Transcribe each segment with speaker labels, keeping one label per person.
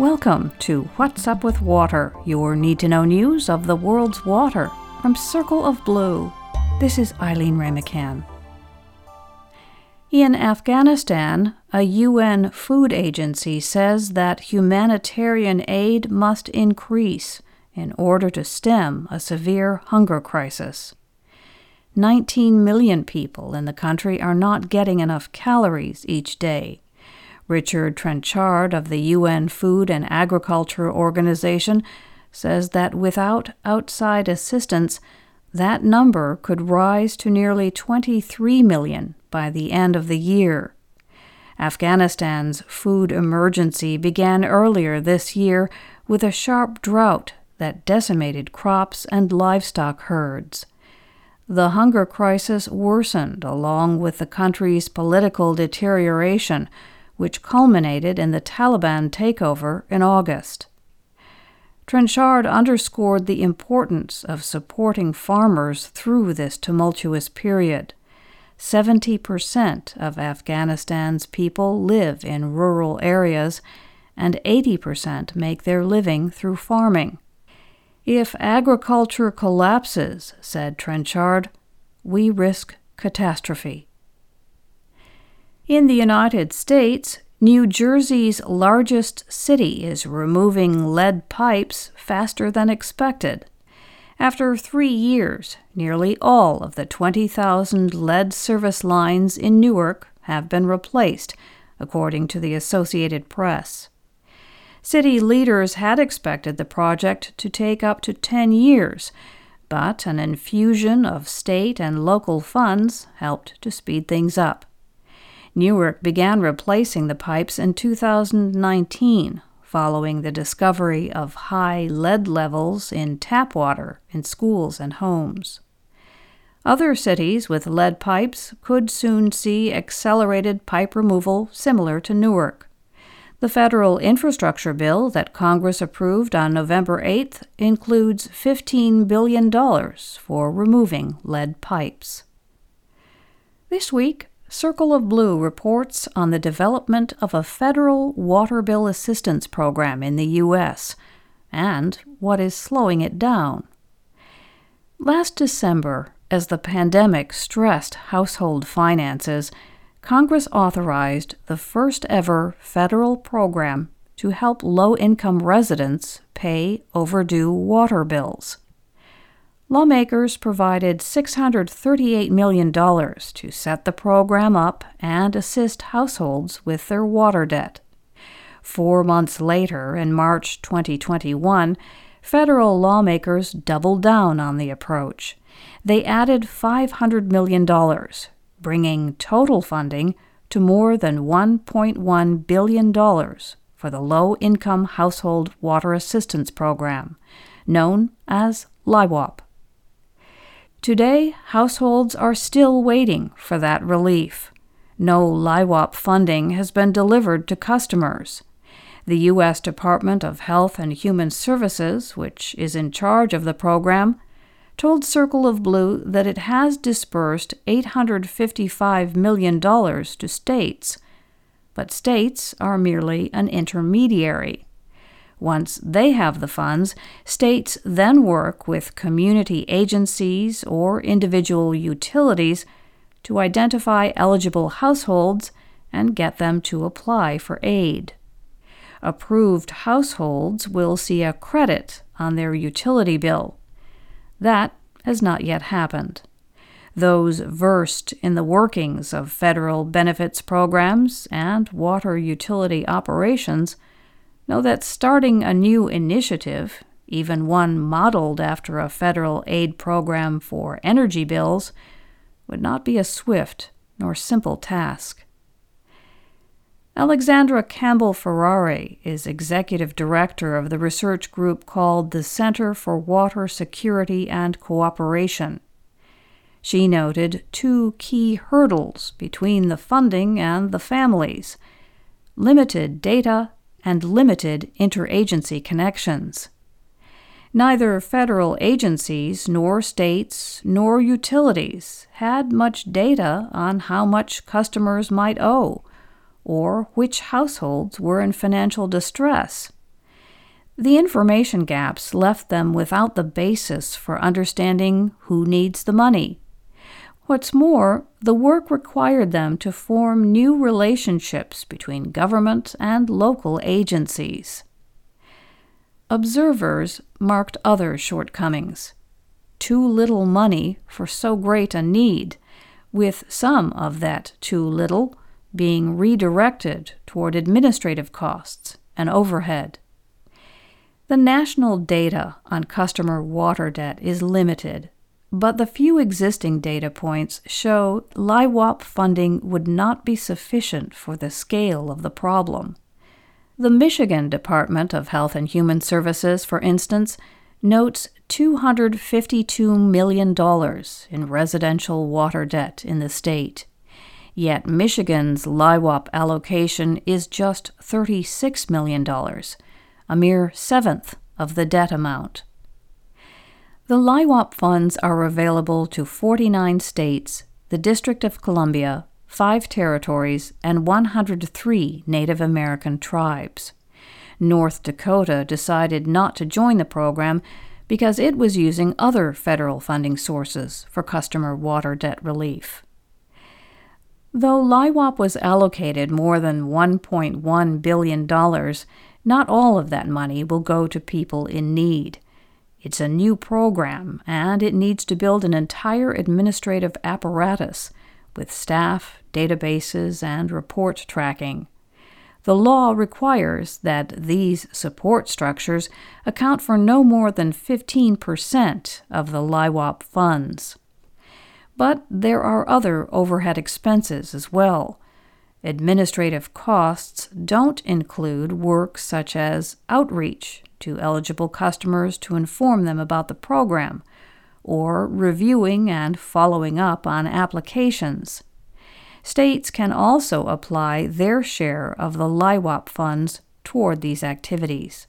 Speaker 1: Welcome to What's Up with Water, your need to know news of the world's water from Circle of Blue. This is Eileen Wray-McCann. In Afghanistan, a UN food agency says that humanitarian aid must increase in order to stem a severe hunger crisis. 19 million people in the country are not getting enough calories each day. Richard Trenchard of the UN Food and Agriculture Organization says that without outside assistance, that number could rise to nearly 23 million by the end of the year. Afghanistan's food emergency began earlier this year with a sharp drought that decimated crops and livestock herds. The hunger crisis worsened along with the country's political deterioration, which culminated in the Taliban takeover in August. Trenchard underscored the importance of supporting farmers through this tumultuous period. 70% of Afghanistan's people live in rural areas, and 80% make their living through farming. If agriculture collapses, said Trenchard, we risk catastrophe. In the United States, New Jersey's largest city is removing lead pipes faster than expected. After three years, nearly all of the 20,000 lead service lines in Newark have been replaced, according to the Associated Press. City leaders had expected the project to take up to 10 years, but an infusion of state and local funds helped to speed things up. Newark began replacing the pipes in 2019, following the discovery of high lead levels in tap water in schools and homes. Other cities with lead pipes could soon see accelerated pipe removal similar to Newark. The federal infrastructure bill that Congress approved on November 8th includes $15 billion for removing lead pipes. This week, Circle of Blue reports on the development of a federal water bill assistance program in the U.S. and what is slowing it down. Last December, as the pandemic stressed household finances, Congress authorized the first ever federal program to help low income residents pay overdue water bills. Lawmakers provided $638 million to set the program up and assist households with their water debt. Four months later, in March 2021, federal lawmakers doubled down on the approach. They added $500 million, bringing total funding to more than $1.1 billion for the Low Income Household Water Assistance Program, known as LIHWAP. Today, households are still waiting for that relief. No LIHWAP funding has been delivered to customers. The U.S. Department of Health and Human Services, which is in charge of the program, told Circle of Blue that it has disbursed $855 million to states, but states are merely an intermediary. Once they have the funds, states then work with community agencies or individual utilities to identify eligible households and get them to apply for aid. Approved households will see a credit on their utility bill. That has not yet happened. Those versed in the workings of federal benefits programs and water utility operations know that starting a new initiative, even one modeled after a federal aid program for energy bills, would not be a swift nor simple task. Alexandra Campbell Ferrari is executive director of the research group called the Center for Water Security and Cooperation. She noted two key hurdles between the funding and the families limited data and limited interagency connections. Neither federal agencies, nor states, nor utilities had much data on how much customers might owe or which households were in financial distress, The information gaps left them without the basis for understanding who needs the money. What's more, the work required them to form new relationships between government and local agencies. Observers marked other shortcomings. Too little money for so great a need, with some of that too little being redirected toward administrative costs and overhead. The national data on customer water debt is limited, but the few existing data points show LIHWAP funding would not be sufficient for the scale of the problem. The Michigan Department of Health and Human Services, for instance, notes $252 million in residential water debt in the state. Yet Michigan's LIHWAP allocation is just $36 million a mere seventh of the debt amount. The LIHWAP funds are available to 49 states, the District of Columbia, five territories, and 103 Native American tribes. North Dakota decided not to join the program because it was using other federal funding sources for customer water debt relief. Though LIHWAP was allocated more than $1.1 billion, not all of that money will go to people in need. It's a new program, and it needs to build an entire administrative apparatus with staff, databases, and report tracking. The law requires that these support structures account for no more than 15% of the LIHWAP funds. But there are other overhead expenses as well. Administrative costs don't include work such as outreach to eligible customers to inform them about the program, or reviewing and following up on applications. States can also apply their share of the LIHWAP funds toward these activities.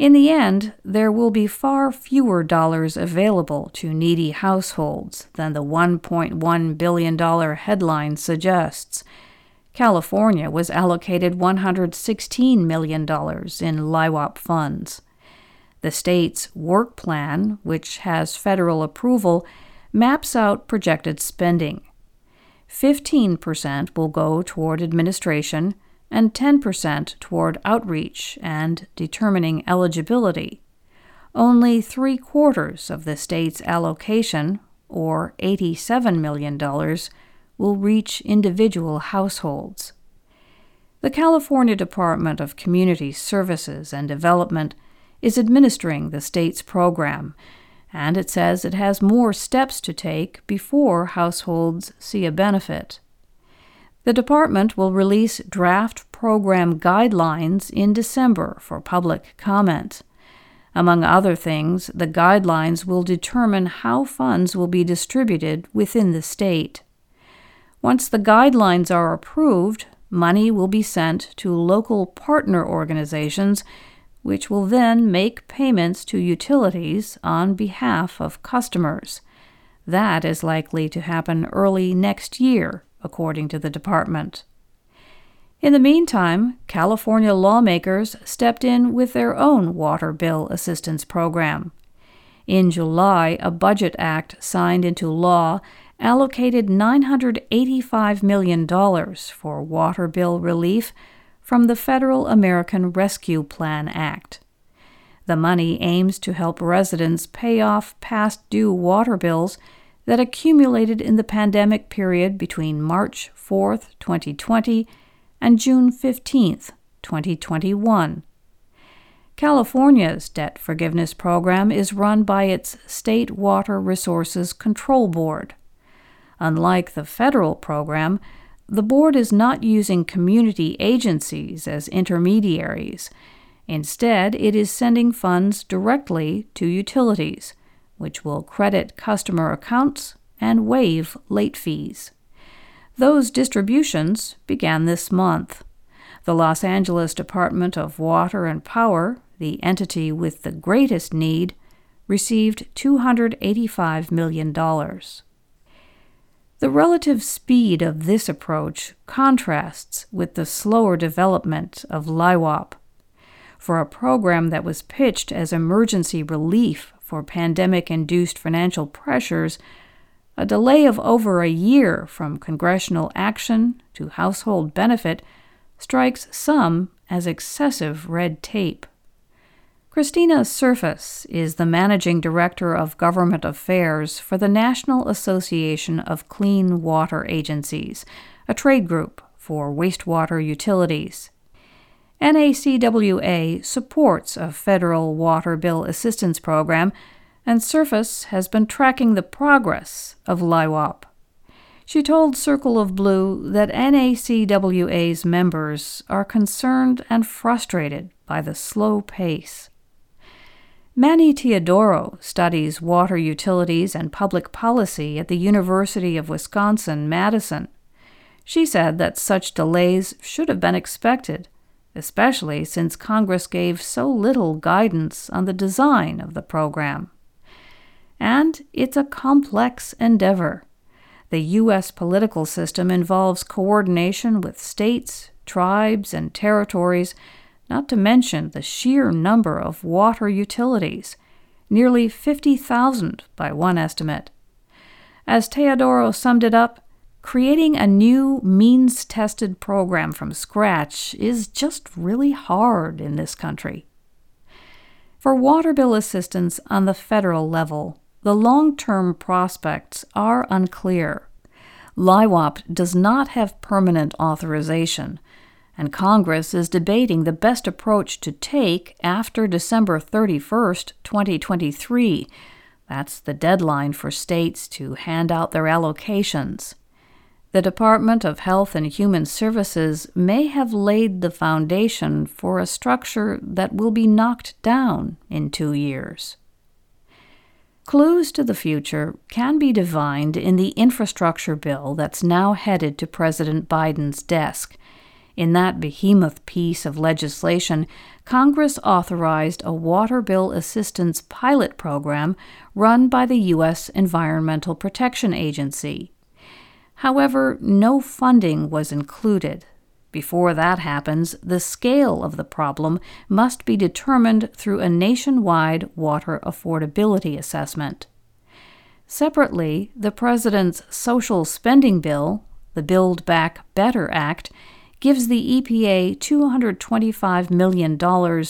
Speaker 1: In the end, there will be far fewer dollars available to needy households than the $1.1 billion headline suggests. California was allocated $116 million in LIHWAP funds. The state's work plan, which has federal approval, maps out projected spending. 15% will go toward administration, and 10% toward outreach and determining eligibility. Only three quarters of the state's allocation, or $87 million, will reach individual households. The California Department of Community Services and Development is administering the state's program, and it says it has more steps to take before households see a benefit. The department will release draft program guidelines in December for public comment. Among other things, the guidelines will determine how funds will be distributed within the state. Once the guidelines are approved, money will be sent to local partner organizations, which will then make payments to utilities on behalf of customers. That is likely to happen early next year according to the department. In the meantime, California lawmakers stepped in with their own water bill assistance program. In July, a budget act signed into law allocated $985 million for water bill relief from the Federal American Rescue Plan Act. The money aims to help residents pay off past due water bills that accumulated in the pandemic period between March 4, 2020 and June 15, 2021. California's debt forgiveness program is run by its State Water Resources Control Board. Unlike the federal program, the board is not using community agencies as intermediaries. Instead, it is sending funds directly to utilities which will credit customer accounts and waive late fees. Those distributions began this month. The Los Angeles Department of Water and Power, the entity with the greatest need, received $285 million. The relative speed of this approach contrasts with the slower development of LIHWAP. for a program that was pitched as emergency relief for pandemic induced financial pressures, a delay of over a year from congressional action to household benefit strikes some as excessive red tape. Christina Surface is the Managing Director of Government Affairs for the National Association of Clean Water Agencies, a trade group for wastewater utilities. NACWA supports a federal water bill assistance program, and Surface has been tracking the progress of LIHWAP. She told Circle of Blue that NACWA's members are concerned and frustrated by the slow pace. Manny Teodoro studies water utilities and public policy at the University of Wisconsin Madison. She said that such delays should have been expected, especially since Congress gave so little guidance on the design of the program. And it's a complex endeavor. The U.S. political system involves coordination with states, tribes, and territories not to mention the sheer number of water utilities, nearly 50,000 by one estimate. As Teodoro summed it up, creating a new means tested program from scratch is just really hard in this country. For water bill assistance on the federal level, the long term prospects are unclear. LIHWAP does not have permanent authorization, and Congress is debating the best approach to take after December 31st, 2023. That's the deadline for states to hand out their allocations. The Department of Health and Human Services may have laid the foundation for a structure that will be knocked down in two years. Clues to the future can be divined in the infrastructure bill that's now headed to President Biden's desk. In that behemoth piece of legislation, Congress authorized a water bill assistance pilot program run by the U.S. Environmental Protection Agency. However, no funding was included. Before that happens, the scale of the problem must be determined through a nationwide water affordability assessment. Separately, the President's social spending bill, the Build Back Better Act, gives the EPA $225 million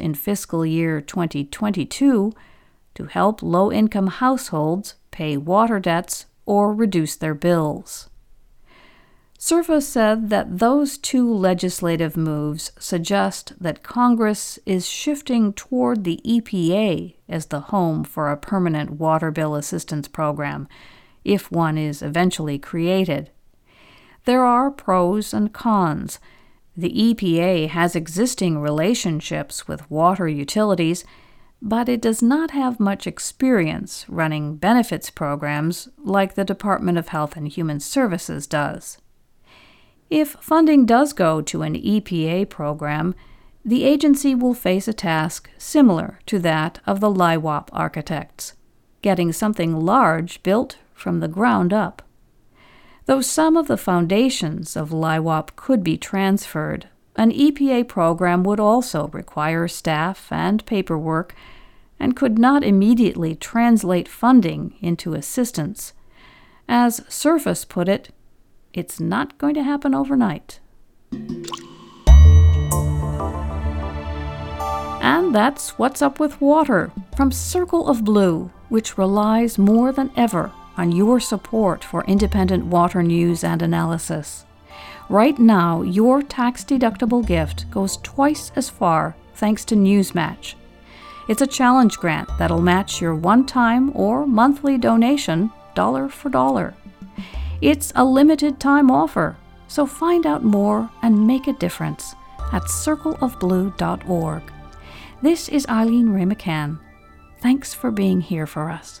Speaker 1: in fiscal year 2022 to help low income households pay water debts or reduce their bills. Surface said that those two legislative moves suggest that Congress is shifting toward the EPA as the home for a permanent water bill assistance program, if one is eventually created. There are pros and cons. The EPA has existing relationships with water utilities, but it does not have much experience running benefits programs like the Department of Health and Human Services does. If funding does go to an EPA program, the agency will face a task similar to that of the LIHWAP architects, getting something large built from the ground up. Though some of the foundations of LIHWAP could be transferred, an EPA program would also require staff and paperwork and could not immediately translate funding into assistance. As Surface put it, it's not going to happen overnight. And that's What's Up with Water from Circle of Blue, which relies more than ever on your support for independent water news and analysis. Right now, your tax deductible gift goes twice as far thanks to Newsmatch. It's a challenge grant that'll match your one time or monthly donation dollar for dollar. It's a limited time offer, so find out more and make a difference at circleofblue.org. This is Eileen Wray-McCann. Thanks for being here for us.